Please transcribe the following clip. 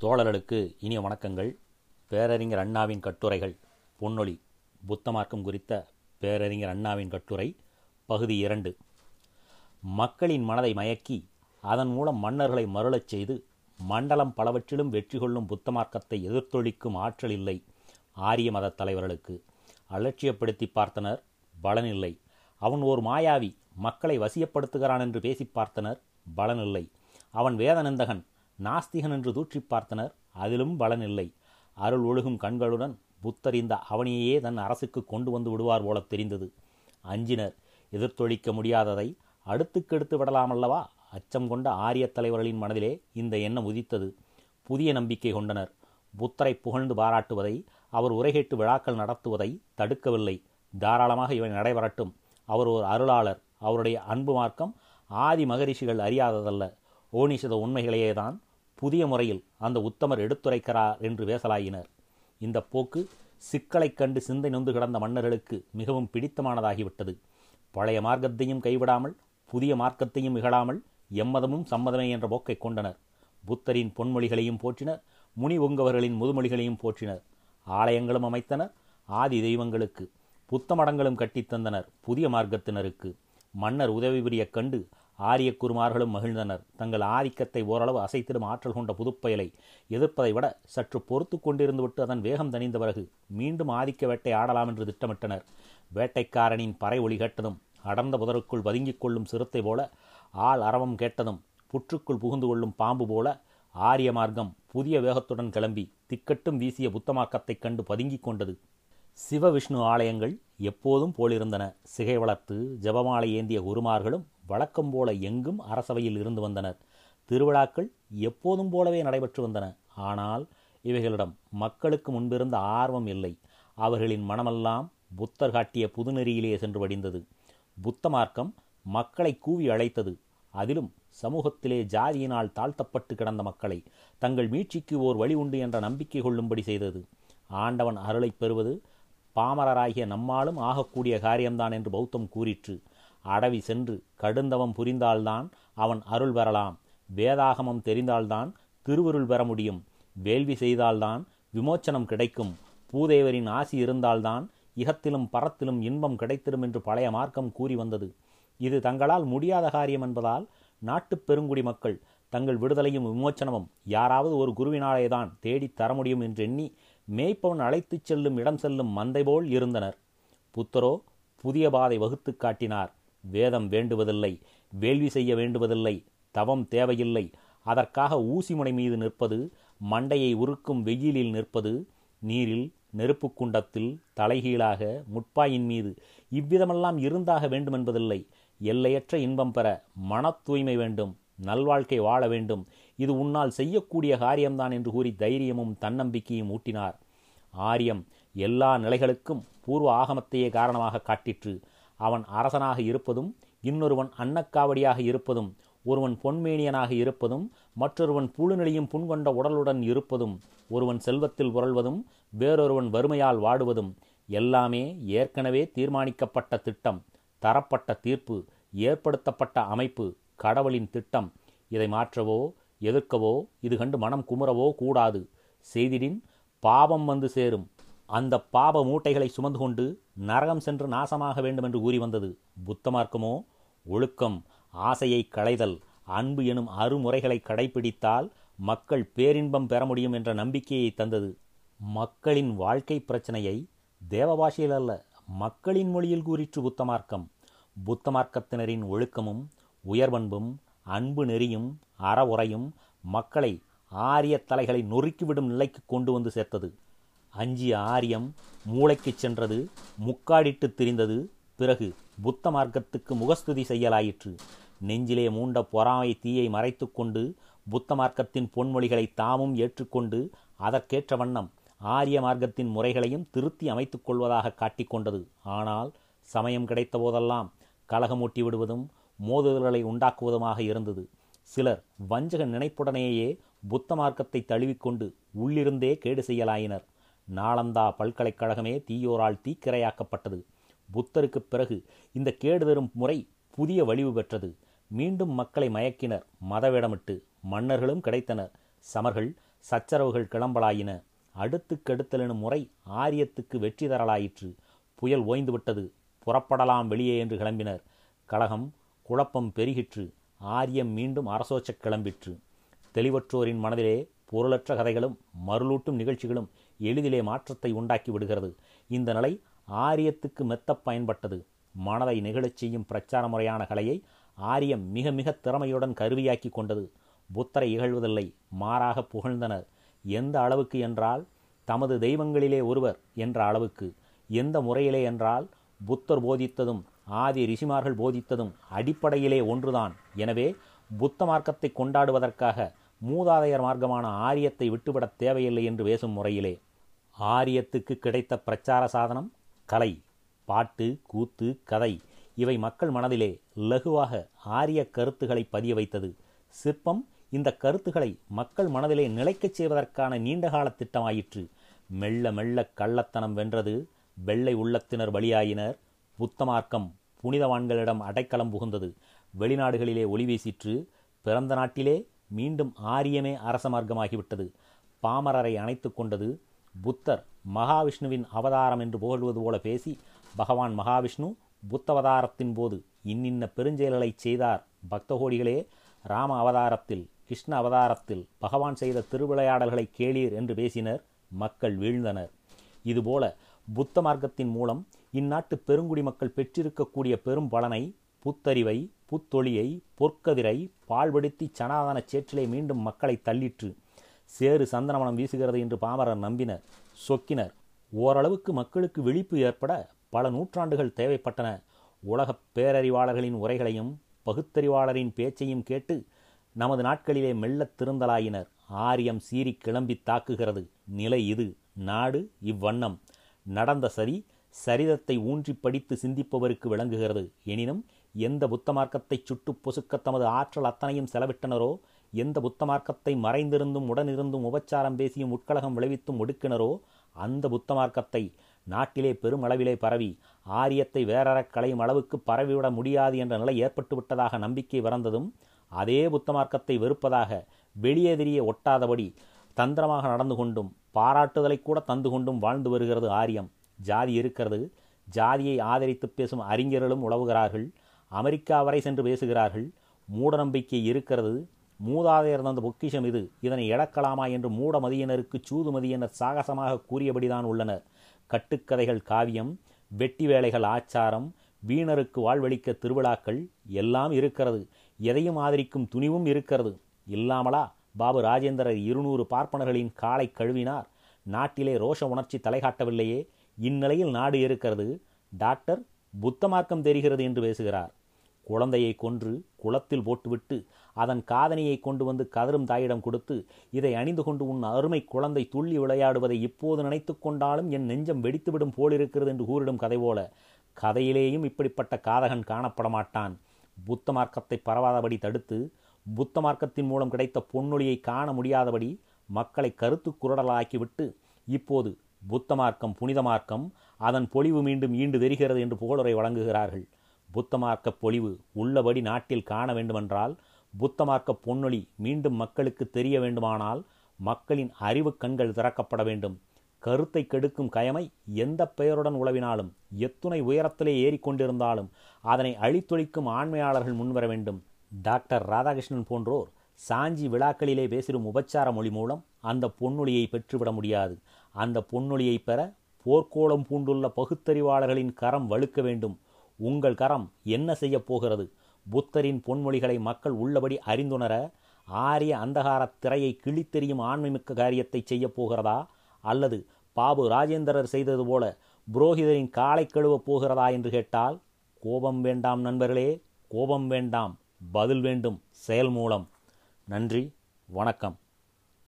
தோழர்களுக்கு இனிய வணக்கங்கள். பேரறிஞர் அண்ணாவின் கட்டுரைகள். பொன்னொழி. புத்த மார்க்கம் குறித்த பேரறிஞர் அண்ணாவின் கட்டுரை பகுதி இரண்டு. மக்களின் மனதை மயக்கி அதன் மூலம் மன்னர்களை மருளச் செய்து மண்டலம் பலவற்றிலும் வெற்றி கொள்ளும் புத்த மார்க்கத்தை எதிர்த்தொழிக்கும் ஆற்றல் இல்லை ஆரிய மதத் தலைவர்களுக்கு. அலட்சியப்படுத்தி பார்த்தனர் பலனில்லை அவன் ஓர் மாயாவி மக்களை வசியப்படுத்துகிறான் என்று பேசி பார்த்தனர் பலனில்லை அவன் வேதநந்தகன் நாஸ்திகன் என்று தூற்றி பார்த்தனர். அதிலும் பலனில்லை அருள் ஒழுகும் கண்களுடன் புத்தர் இந்த அவனியையே தன் அரசுக்கு கொண்டு வந்து விடுவார் போல தெரிந்தது. அஞ்சினர் எதிர்த்தொழிக்க முடியாததை அடுத்துக்கெடுத்து விடலாமல்லவா? அச்சம் கொண்ட ஆரிய தலைவர்களின் மனதிலே இந்த எண்ணம் உதித்தது. புதிய நம்பிக்கை கொண்டனர். புத்தரை புகழ்ந்து பாராட்டுவதை அவர் உரைகேட்டு விழாக்கள் நடத்துவதை தடுக்கவில்லை. தாராளமாக இவை நடைபெறட்டும். அவர் ஒரு அருளாளர். அவருடைய அன்பு மார்க்கம் ஆதி மகரிஷிகள் அறியாததல்ல. ஓனிஷத உண்மைகளையே தான் புதிய முறையில் அந்த உத்தமர் எடுத்துரைக்கிறார் என்று பேசலாயினர் இந்த போக்கு சிக்கலைக் கண்டு சிந்தை நொந்து கிடந்த மன்னர்களுக்கு மிகவும் பிடித்தமானதாகிவிட்டது. பழைய மார்க்கத்தையும் கைவிடாமல் புதிய மார்க்கத்தையும் இகழாமல் எம்மதமும் சம்மதமே என்ற போக்கைக் கொண்டனர். புத்தரின் பொன்மொழிகளையும் போற்றினர் முனி ஒங்கவர்களின் முதுமொழிகளையும் போற்றினர். ஆலயங்களும் அமைத்தனர் ஆதி தெய்வங்களுக்கு புத்த மடங்களும் கட்டித்தந்தனர் புதிய மார்க்கத்தினருக்கு. மன்னர் உதவி புரிய கண்டு ஆரிய குருமார்களும் மகிழ்ந்தனர். தங்கள் ஆதிக்கத்தை ஓரளவு அசைத்திடும் ஆற்றல் கொண்ட புதுப்பயலை எதிர்ப்பதை விட சற்று பொறுத்து கொண்டிருந்து விட்டு அதன் வேகம் தணிந்த பிறகு மீண்டும் ஆதிக்க வேட்டை ஆடலாம் என்று திட்டமிட்டனர். வேட்டைக்காரனின் பறை ஒளி கேட்டதும் அடர்ந்த புதருக்குள் பதுங்கிக் கொள்ளும் சிறுத்தை போல ஆள் அரவம் கேட்டதும் புற்றுக்குள் புகுந்து கொள்ளும் பாம்பு போல ஆரிய மார்க்கம் புதிய வேகத்துடன் கிளம்பி திக்கட்டும் வீசிய புத்தமாக்கத்தைக் கண்டு பதுங்கிக் கொண்டது. சிவ விஷ்ணு ஆலயங்கள் எப்போதும் போலிருந்தன. சிகை வளர்த்து ஜபமாலை ஏந்திய குருமார்களும் வழக்கம் போல எங்கும் அரசவையில் இருந்து வந்தனர். திருவிழாக்கள் எப்போதும் போலவே நடைபெற்று வந்தன. ஆனால் இவைகளிடம் மக்களுக்கு முன்பிருந்த ஆர்வம் இல்லை. அவர்களின் மனமெல்லாம் புத்தர் காட்டிய புதுநெறியிலே சென்று வடிந்தது. புத்த மார்க்கம் மக்களை கூவி அழைத்தது. அதிலும் சமூகத்திலே ஜாதியினால் தாழ்த்தப்பட்டு கிடந்த மக்களை தங்கள் மீட்சிக்கு ஓர் வழி உண்டு என்ற நம்பிக்கை கொள்ளும்படி செய்தது. ஆண்டவன் அருளைப் பெறுவது பாமரராகிய நம்மாலும் ஆகக்கூடிய காரியம்தான் என்று பௌத்தம் கூறிற்று. அடவி சென்று கடுந்தவம் புரிந்தால்தான் அவன் அருள் பெறலாம் வேதாகமம் தெரிந்தால்தான் திருவருள் பெற முடியும். வேள்வி செய்தால்தான் விமோச்சனம் கிடைக்கும். பூதேவரின் ஆசி இருந்தால்தான் இகத்திலும் பரத்திலும் இன்பம் கிடைத்திடும் என்று பழைய மார்க்கம் கூறி வந்தது. இது தங்களால் முடியாத காரியம் என்பதால் நாட்டுப் பெருங்குடி மக்கள் தங்கள் விடுதலையும் விமோச்சனமும் யாராவது ஒரு குருவினாலேதான் தேடித் தர முடியும் என்றெண்ணி மேய்ப்பவன் அழைத்துச் செல்லும் இடம் செல்லும் மந்தை போல் இருந்தனர். புத்தரோ புதிய பாதை வகுத்து காட்டினார். வேதம் வேண்டுவதில்லை வேள்வி செய்ய வேண்டுவதில்லை தவம் தேவையில்லை. அதற்காக ஊசிமுனை மீது நிற்பது மண்டையை உருக்கும் வெயிலில் நிற்பது நீரில் நெருப்பு குண்டத்தில் தலைகீழாக முட்பாயின் மீது இவ்விதமெல்லாம் இருந்தாக வேண்டுமென்பதில்லை. எல்லையற்ற இன்பம் பெற மன தூய்மை வேண்டும் நல்வாழ்க்கை வாழ வேண்டும் இது உன்னால் செய்யக்கூடிய காரியம்தான் என்று கூறி தைரியமும் தன்னம்பிக்கையும் ஊட்டினார். ஆரியம் எல்லா நிலைகளுக்கும் பூர்வ ஆகமத்தையே காரணமாக காட்டிற்று. அவன் அரசனாக இருப்பதும் இன்னொருவன் அன்னக்காவடியாக இருப்பதும் ஒருவன் பொன்மேனியனாக இருப்பதும் மற்றொருவன் புழுநிலையும் புண்கொண்ட உடலுடன் இருப்பதும் ஒருவன் செல்வத்தில் புரள்வதும் வேறொருவன் வறுமையால் வாடுவதும் எல்லாமே ஏற்கனவே தீர்மானிக்கப்பட்ட திட்டம் தரப்பட்ட தீர்ப்பு ஏற்படுத்தப்பட்ட அமைப்பு கடவுளின் திட்டம். இதை மாற்றவோ எதிர்க்கவோ இது கண்டு மனம் குமுறவோ கூடாது. செய்திடின் பாவம் வந்து சேரும். அந்த பாப மூட்டைகளை சுமந்து கொண்டு நரகம் சென்று நாசமாக வேண்டும் என்று கூறி வந்தது. புத்த மார்க்கமோ ஒழுக்கம் ஆசையை களைதல் அன்பு எனும் அருமுறைகளை கடைபிடித்தால் மக்கள் பேரின்பம் பெற முடியும் என்ற நம்பிக்கையை தந்தது. மக்களின் வாழ்க்கை பிரச்சனையை தேவ பாஷையில் அல்ல மக்களின் மொழியில் கூறிற்று புத்த மார்க்கம் புத்த மார்க்கத்தினரின் ஒழுக்கமும் உயர்வன்பும் அன்பு நெறியும் அறவுரையும் மக்களை ஆரிய தலைகளை நொறுக்கிவிடும் நிலைக்கு கொண்டு வந்து சேர்த்தது. அஞ்சிய ஆரியம் மூளைக்குச் சென்றது முக்காடிட்டு திரிந்தது பிறகு புத்த மார்க்கத்துக்கு முகஸ்துதி செய்யலாயிற்று. நெஞ்சிலே மூண்ட பொறாமை தீயை மறைத்து கொண்டு புத்த மார்க்கத்தின் பொன்மொழிகளை தாமும் ஏற்றுக்கொண்டு அதற்கேற்ற வண்ணம் ஆரிய மார்க்கத்தின் முறைகளையும் திருத்தி அமைத்துக் கொள்வதாக காட்டிக்கொண்டது ஆனால் சமயம் கிடைத்த போதெல்லாம் கலகமூட்டி விடுவதும் மோதுதல்களை உண்டாக்குவதுமாக இருந்தது. சிலர் வஞ்சக நினைப்புடனேயே புத்த மார்க்கத்தை தழுவிக்கொண்டு உள்ளிருந்தே கேடு செய்யலாயினர். நாளந்தா பல்கலைக்கழகமே தீயோரால் தீக்கிரையாக்கப்பட்டது. புத்தருக்குப் பிறகு இந்த கேடு தரும் முறை புதிய வலிவு பெற்றது. மீண்டும் மக்களை மயக்கினர் மதவேடமிட்டு மன்னர்களும் கிடைத்தனர். சமர்கள் சச்சரவுகள் கிளம்பலாயின. அடுத்து எனும் முறை ஆரியத்துக்கு வெற்றி தரலாயிற்று. புயல் ஓய்ந்துவிட்டது. புறப்படலாம் வெளியே என்று கிளம்பினர். கழகம் குழப்பம் பெருகிற்று. ஆரியம் மீண்டும் அரசோச்ச கிளம்பிற்று. தெளிவற்றோரின் மனதிலே பொருளற்ற கதைகளும் மருளூட்டும் நிகழ்ச்சிகளும் எளிதிலே மாற்றத்தை உண்டாக்கி விடுகிறது. இந்த நிலை ஆரியத்துக்கு மெத்த பயன்பட்டது. மனதை நெகிழச் செய்யும் பிரச்சார முறையான கலையை ஆரியம் மிக மிக திறமையுடன் கருவியாக்கி கொண்டது. புத்தரை இகழ்வதில்லை மாறாக புகழ்ந்தனர். எந்த அளவுக்கு என்றால் தமது தெய்வங்களிலே ஒருவர் என்ற அளவுக்கு. எந்த முறையிலே என்றால் புத்தர் போதித்ததும் ஆதி ரிஷிமார்கள் போதித்ததும் அடிப்படையிலே ஒன்றுதான். எனவே புத்த மார்க்கத்தை கொண்டாடுவதற்காக மூதாதையர் மார்க்கமான ஆரியத்தை விட்டுவிடத் தேவையில்லை என்று பேசும் முறையிலே ஆரியத்துக்கு கிடைத்த பிரச்சார சாதனம் கலை பாட்டு கூத்து கதை இவை மக்கள் மனதிலே லகுவாக ஆரிய கருத்துக்களை பதிய வைத்தது. சிற்பம் இந்த கருத்துக்களை மக்கள் மனதிலே நிலைக்கச் செய்வதற்கான நீண்டகால திட்டமாயிற்று. மெல்ல மெல்ல கள்ளத்தனம் வென்றது வெள்ளை உள்ளத்தினர் பலியாயினர் புத்தமார்க்கம் புனிதவான்களிடம் அடைக்கலம் புகுந்தது. வெளிநாடுகளிலே ஒளி வீசிற்று. பிறந்த நாட்டிலே மீண்டும் ஆரியமே அரச மார்க்கமாகிவிட்டது. பாமரரை அணைத்து கொண்டது. புத்தர் மகாவிஷ்ணுவின் அவதாரம் என்று புகழ்வது போல பேசி பகவான் மகாவிஷ்ணு புத்தவதாரத்தின் போது இன்னின்ன பெருஞ்செயல்களை செய்தார். பக்தகோடிகளே ராம அவதாரத்தில் கிருஷ்ண அவதாரத்தில் பகவான் செய்த திருவிளையாடல்களை கேளீர் என்று பேசினர். மக்கள் வீழ்ந்தனர். இதுபோல புத்த மார்க்கத்தின் மூலம் இந்நாட்டு பெருங்குடி மக்கள் பெற்றிருக்கக்கூடிய பெரும் பலனை புத்தறிவை புத்தொழியை பொற்கதிரை பால்படுத்தி சனாதன சேற்றிலே மீண்டும் மக்களை தள்ளிற்று. சேறு சந்தனமனம் வீசுகிறது என்று பாமரர் நம்பினர். சொக்கினர் ஓரளவுக்கு மக்களுக்கு விழிப்பு ஏற்பட பல நூற்றாண்டுகள் தேவைப்பட்டன. உலகப் பேரறிவாளர்களின் உரைகளையும் பகுத்தறிவாளரின் பேச்சையும் கேட்டு நமது நாட்களிலே மெல்லத் திருந்தலாயினர். ஆரியம் சீறி கிளம்பி தாக்குகிறது. நிலை இது. நாடு இவ்வண்ணம். நடந்த சரி சரிதத்தை ஊன்றி படித்து சிந்திப்பவருக்கு விளங்குகிறது. எனினும் எந்த புத்த மார்க்கத்தை சுட்டு பொசுக்க தமது ஆற்றல் அத்தனையும் செலவிட்டனரோ எந்த புத்த மார்க்கத்தை மறைந்திருந்தும் உடனிருந்தும் உபச்சாரம் பேசியும் உட்கலகம் விளைவித்தும் ஒடுக்கினரோ அந்த புத்த மார்க்கத்தை நாட்டிலே பெருமளவிலே பரவி ஆரியத்தை வேறறக் களையும் அளவுக்கு பரவிவிட முடியாது என்ற நிலை ஏற்பட்டுவிட்டதாக நம்பிக்கை பிறந்ததும் அதே புத்த மார்க்கத்தை வெறுப்பதாக வெளியெதிரியே ஒட்டாதபடி தந்திரமாக நடந்து கொண்டும் பாராட்டுதலை கூட தந்து கொண்டும் வாழ்ந்து வருகிறது ஆரியம். ஜாதி இருக்கிறது. ஜாதியை ஆதரித்து பேசும் அறிஞர்களும் உழவுகிறார்கள் அமெரிக்கா வரை சென்று பேசுகிறார்கள். மூடநம்பிக்கை இருக்கிறது. மூதாதையர் தந்த பொக்கிஷம் இது. இதனை இழக்கலாமா என்று மூடமதியினருக்கு சூதுமதியினர் சாகசமாக கூறியபடிதான் உள்ளனர். கட்டுக்கதைகள் காவியம் வெட்டி வேலைகள் ஆச்சாரம் வீணருக்கு வாழ்வளிக்க திருவிழாக்கள் எல்லாம் இருக்கிறது. எதையும் ஆதரிக்கும் துணிவும் இருக்கிறது. இல்லாமலா பாபு ராஜேந்திரர் இருநூறு பார்ப்பனர்களின் காலை கழுவினார். நாட்டிலே ரோஷ உணர்ச்சி தலைகாட்டவில்லையே. இந்நிலையில் நாடு இருக்கிறது. டாக்டர் புத்த மார்க்கம் தெரிகிறது என்று பேசுகிறார். குழந்தையை கொன்று குளத்தில் போட்டுவிட்டு அதன் காதனியை கொண்டு வந்து கதரும் தாயிடம் கொடுத்து இதை அணிந்து கொண்டு உன் அருமை குழந்தை துள்ளி விளையாடுவதை இப்போது நினைத்து கொண்டாலும் என் நெஞ்சம் வெடித்துவிடும் போலிருக்கிறது என்று கூறிடும் கதை போல. கதையிலேயும் இப்படிப்பட்ட காதகன் காணப்பட மாட்டான் புத்த மார்க்கத்தை பரவாதபடி தடுத்து புத்த மார்க்கத்தின் மூலம் கிடைத்த பொன்னொழியை காண முடியாதபடி மக்களை கருத்து குரடலாக்கிவிட்டு இப்போது புத்த மார்க்கம் புனித மார்க்கம் அதன் பொலிவு மீண்டும் ஈண்டு தெரிகிறது என்று புகழுரை வழங்குகிறார்கள். புத்த மார்க்க பொலிவு உள்ளபடி நாட்டில் காண வேண்டுமென்றால் புத்த மார்க்க பொன்னொழி மீண்டும் மக்களுக்கு தெரிய வேண்டுமானால் மக்களின் அறிவு கண்கள் திறக்கப்பட வேண்டும். கருத்தை கெடுக்கும் கயமை எந்த பெயருடன் உழவினாலும் எத்துணை உயரத்திலே ஏறிக்கொண்டிருந்தாலும் அதனை அழித்தொழிக்கும் ஆண்மையாளர்கள் முன்வர வேண்டும். டாக்டர் ராதாகிருஷ்ணன் போன்றோர் சாஞ்சி விழாக்களிலே பேசிடும் உபச்சார மொழி மூலம் அந்த பொன்னொழியை பெற்றுவிட முடியாது. அந்த பொன்னொழியை பெற போர்க்கோளம் பூண்டுள்ள பகுத்தறிவாளர்களின் கரம் வலுக்க வேண்டும். உங்கள் கரம் என்ன செய்யப் போகிறது? புத்தரின் பொன்மொழிகளை மக்கள் உள்ளபடி அறிந்துணர ஆரிய அந்தகார திரையை கிழித்தெறியும் ஆண்மைமிக்க காரியத்தை செய்யப் போகிறதா? அல்லது பாபு ராஜேந்திரர் செய்தது போல புரோகிதரின் காலை கழுவப் போகிறதா என்று கேட்டால் கோபம் வேண்டாம் நண்பர்களே கோபம் வேண்டாம். பதில் வேண்டும் செயல் மூலம். நன்றி வணக்கம்.